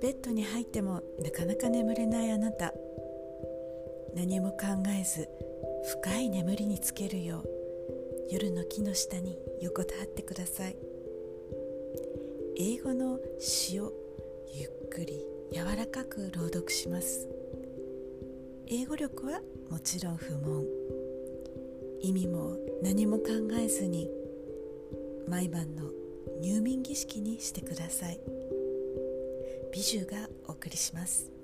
ベッドに入ってもなかなか眠れないあなた。何も考えず深い眠りにつけるよう夜の木の下に横たわってください。英語の詩をゆっくり柔らかく朗読します。英語力はもちろん不問。意味も何も考えずに毎晩の入眠儀式にしてください。美女がお送りします。